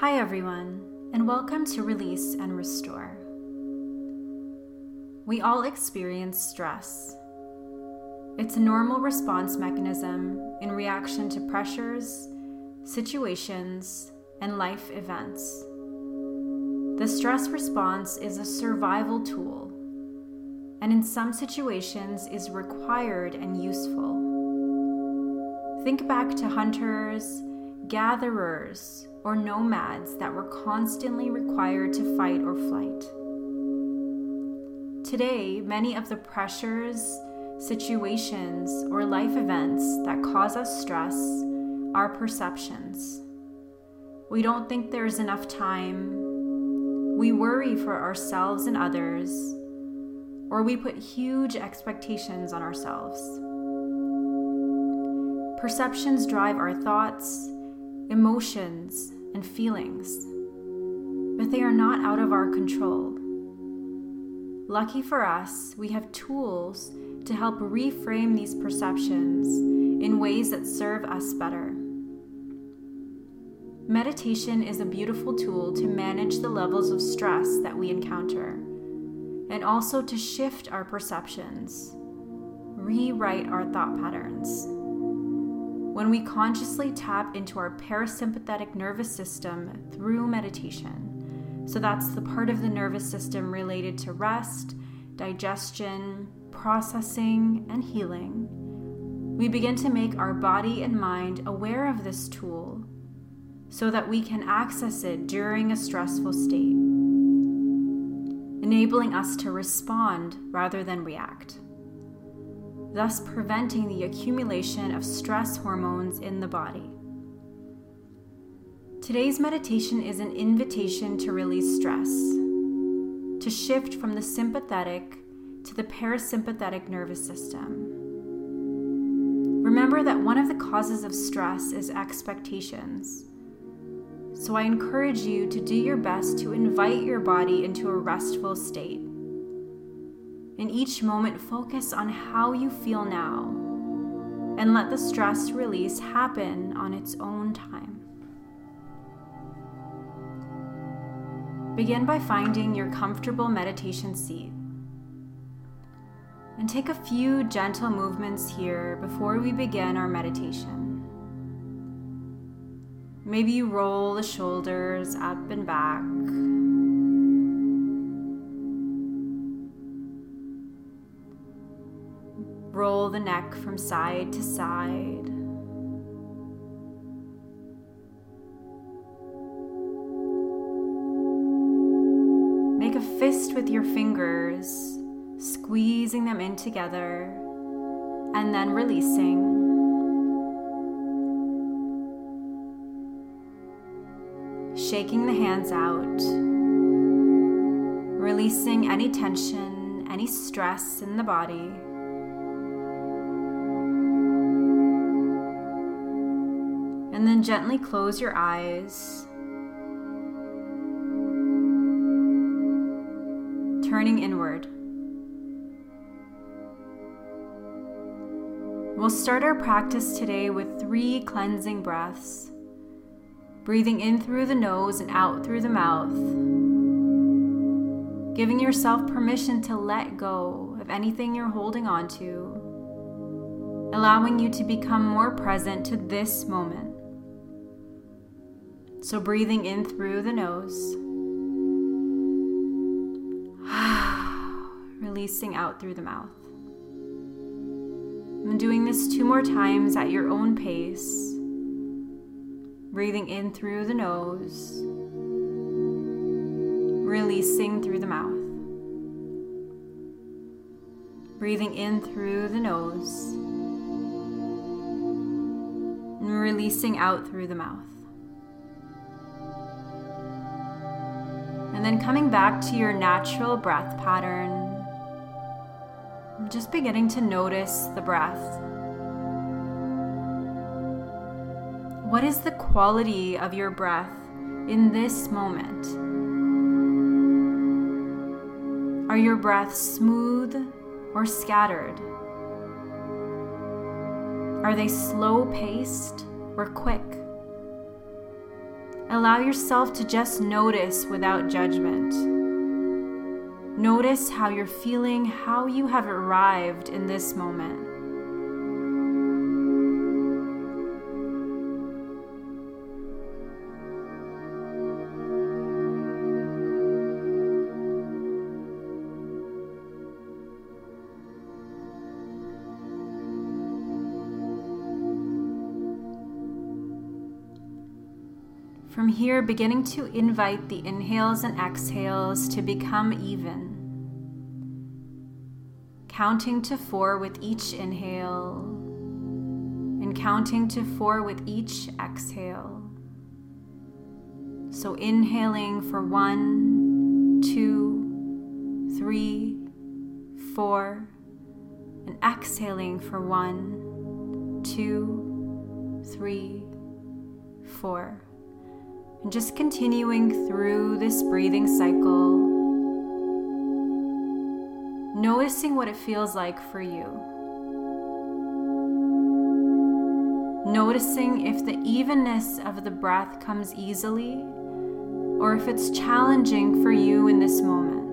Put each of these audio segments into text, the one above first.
Hi, everyone, and welcome to Release and Restore. We all experience stress. It's a normal response mechanism in reaction to pressures, situations, and life events. The stress response is a survival tool, and in some situations is required and useful. Think back to hunters, gatherers, or nomads that were constantly required to fight or flight. Today, many of the pressures, situations, or life events that cause us stress are perceptions. We don't think there's enough time. We worry for ourselves and others, or we put huge expectations on ourselves. Perceptions drive our thoughts, emotions, and feelings, but they are not out of our control. Lucky for us, we have tools to help reframe these perceptions in ways that serve us better. Meditation is a beautiful tool to manage the levels of stress that we encounter and also to shift our perceptions, rewrite our thought patterns. When we consciously tap into our parasympathetic nervous system through meditation, so that's the part of the nervous system related to rest, digestion, processing, and healing, we begin to make our body and mind aware of this tool so that we can access it during a stressful state, enabling us to respond rather than react thus preventing the accumulation of stress hormones in the body. Today's meditation is an invitation to release stress, to shift from the sympathetic to the parasympathetic nervous system. Remember that one of the causes of stress is expectations. So I encourage you to do your best to invite your body into a restful state. In each moment, focus on how you feel now and let the stress release happen on its own time. Begin by finding your comfortable meditation seat. And take a few gentle movements here before we begin our meditation. Maybe you roll the shoulders up and back. Roll the neck from side to side. Make a fist with your fingers, squeezing them in together, and then releasing. Shaking the hands out, releasing any tension, any stress in the body. And then gently close your eyes, turning inward. We'll start our practice today with three cleansing breaths, breathing in through the nose and out through the mouth, giving yourself permission to let go of anything you're holding on to, allowing you to become more present to this moment. So, breathing in through the nose, releasing out through the mouth. I'm doing this two more times at your own pace. Breathing in through the nose, releasing through the mouth. Breathing in through the nose, and releasing out through the mouth. And then coming back to your natural breath pattern, just beginning to notice the breath. What is the quality of your breath in this moment? Are your breaths smooth or scattered? Are they slow paced or quick? Allow yourself to just notice without judgment. Notice how you're feeling, how you have arrived in this moment. From here, beginning to invite the inhales and exhales to become even. Counting to four with each inhale, and counting to four with each exhale. So, inhaling for one, two, three, four, and exhaling for one, two, three, four. And just continuing through this breathing cycle, noticing what it feels like for you. Noticing if the evenness of the breath comes easily or if it's challenging for you in this moment.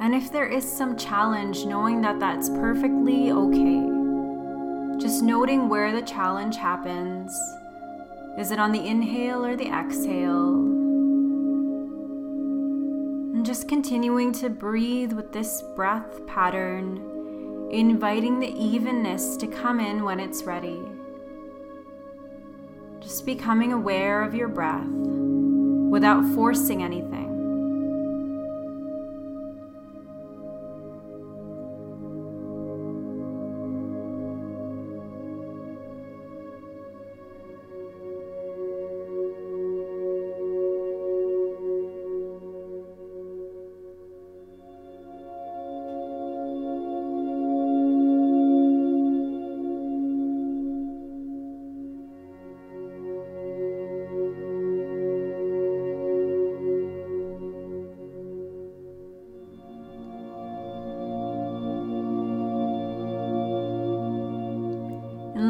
And if there is some challenge, knowing that that's perfectly okay. Just noting where the challenge happens is it on the inhale or the exhale? And just continuing to breathe with this breath pattern, inviting the evenness to come in when it's ready. Just becoming aware of your breath without forcing anything.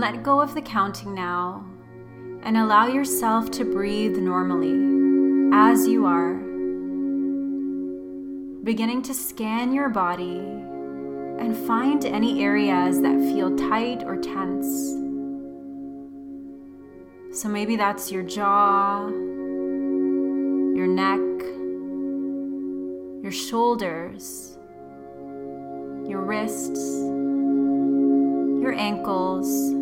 Let go of the counting now and allow yourself to breathe normally as you are. Beginning to scan your body and find any areas that feel tight or tense. So maybe that's your jaw, your neck, your shoulders, your wrists, your ankles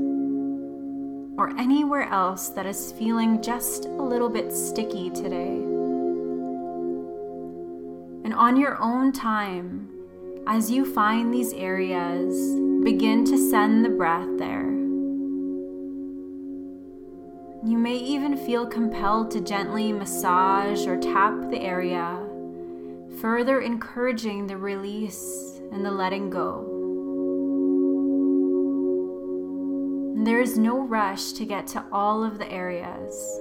or anywhere else that is feeling just a little bit sticky today. And on your own time, as you find these areas, begin to send the breath there. You may even feel compelled to gently massage or tap the area, further encouraging the release and the letting go. There is no rush to get to all of the areas.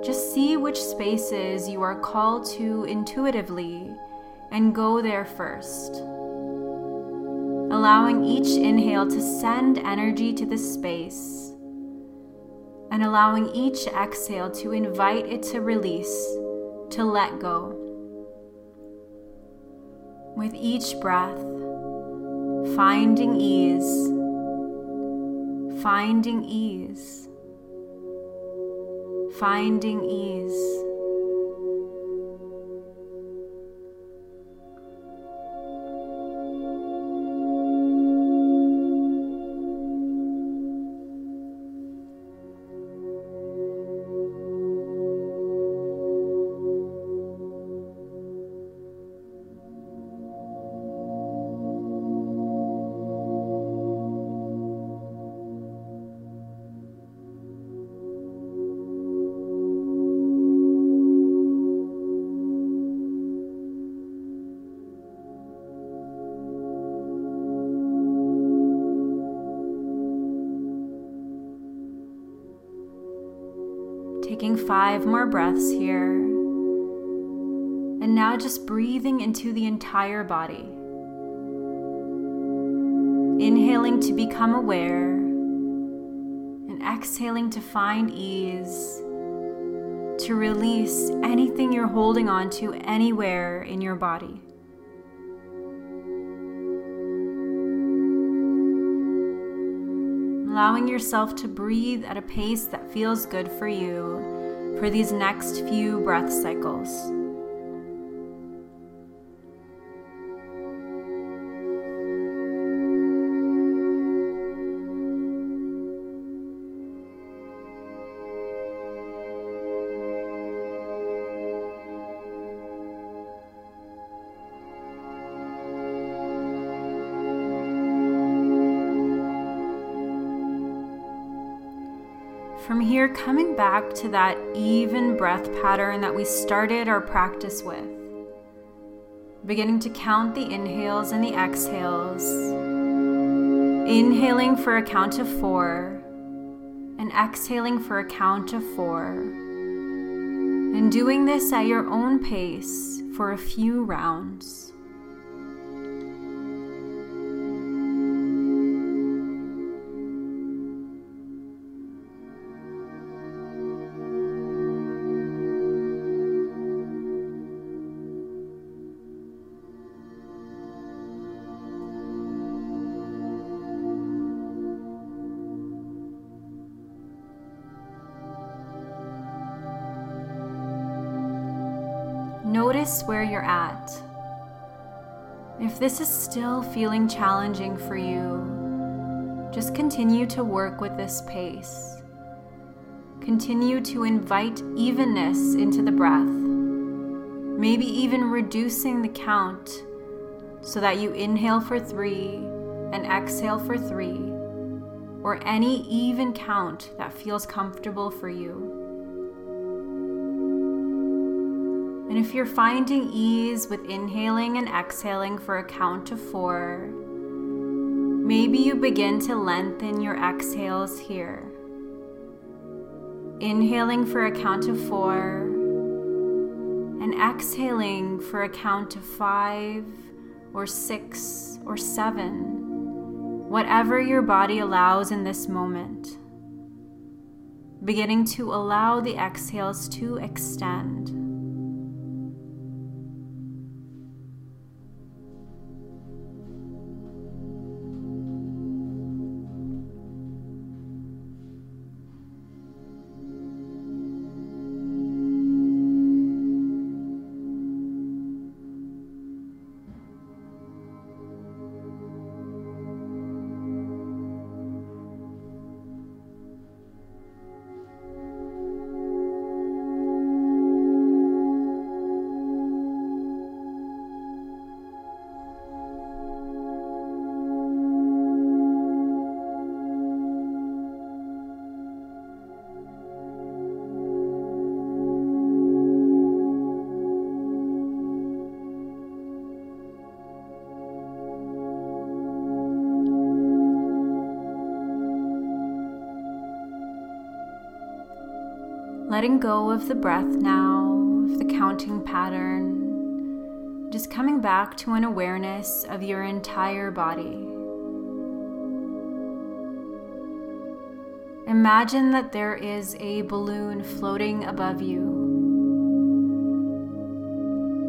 Just see which spaces you are called to intuitively and go there first. Allowing each inhale to send energy to the space and allowing each exhale to invite it to release, to let go. With each breath, finding ease finding ease, finding ease. Five more breaths here. And now just breathing into the entire body. Inhaling to become aware, and exhaling to find ease, to release anything you're holding on to anywhere in your body. Allowing yourself to breathe at a pace that feels good for you for these next few breath cycles. From here, coming back to that even breath pattern that we started our practice with. Beginning to count the inhales and the exhales. Inhaling for a count of four and exhaling for a count of four. And doing this at your own pace for a few rounds. Notice where you're at. If this is still feeling challenging for you, just continue to work with this pace. Continue to invite evenness into the breath, maybe even reducing the count so that you inhale for three and exhale for three, or any even count that feels comfortable for you. And if you're finding ease with inhaling and exhaling for a count of four, maybe you begin to lengthen your exhales here. Inhaling for a count of four, and exhaling for a count of five or six or seven, whatever your body allows in this moment. Beginning to allow the exhales to extend. Letting go of the breath now, of the counting pattern, just coming back to an awareness of your entire body. Imagine that there is a balloon floating above you,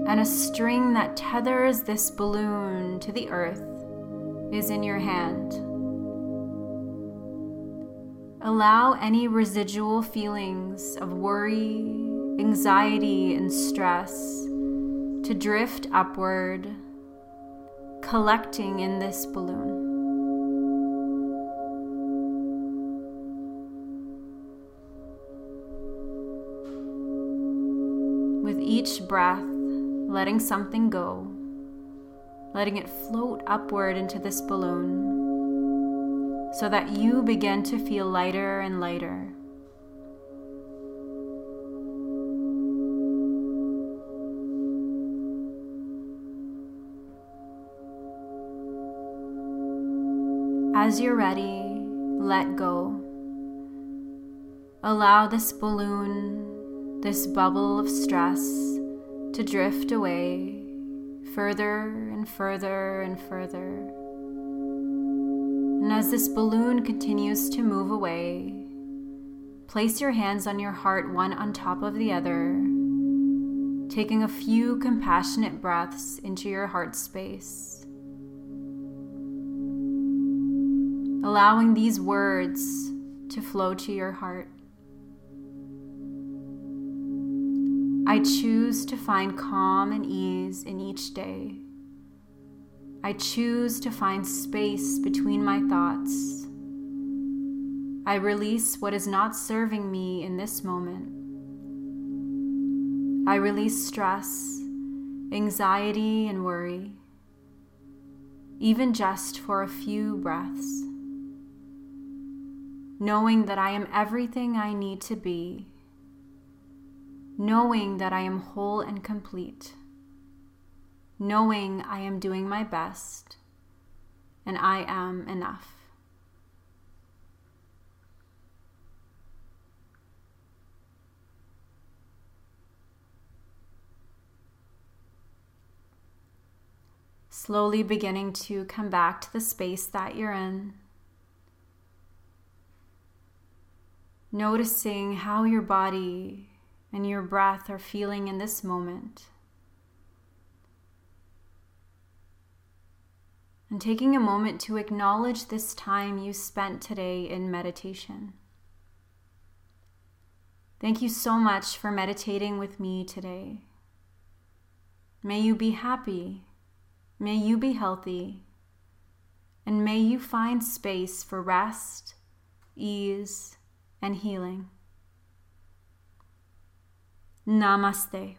and a string that tethers this balloon to the earth is in your hand. Allow any residual feelings of worry, anxiety, and stress to drift upward, collecting in this balloon. With each breath, letting something go, letting it float upward into this balloon so that you begin to feel lighter and lighter. As you're ready, let go. Allow this balloon, this bubble of stress, to drift away further and further and further. And as this balloon continues to move away, Place your hands on your heart, one on top of the other, taking a few compassionate breaths into your heart space. Allowing these words to flow to your heart. I choose to find calm and ease in each day. I choose to find space between my thoughts. I release what is not serving me in this moment. I release stress, anxiety, and worry, even just for a few breaths. Knowing that I am everything I need to be, knowing that I am whole and complete knowing I am doing my best and I am enough. Slowly beginning to come back to the space that you're in. Noticing how your body and your breath are feeling in this moment. And taking a moment to acknowledge this time you spent today in meditation. Thank you so much for meditating with me today. May you be happy, may you be healthy, and may you find space for rest, ease, and healing. Namaste.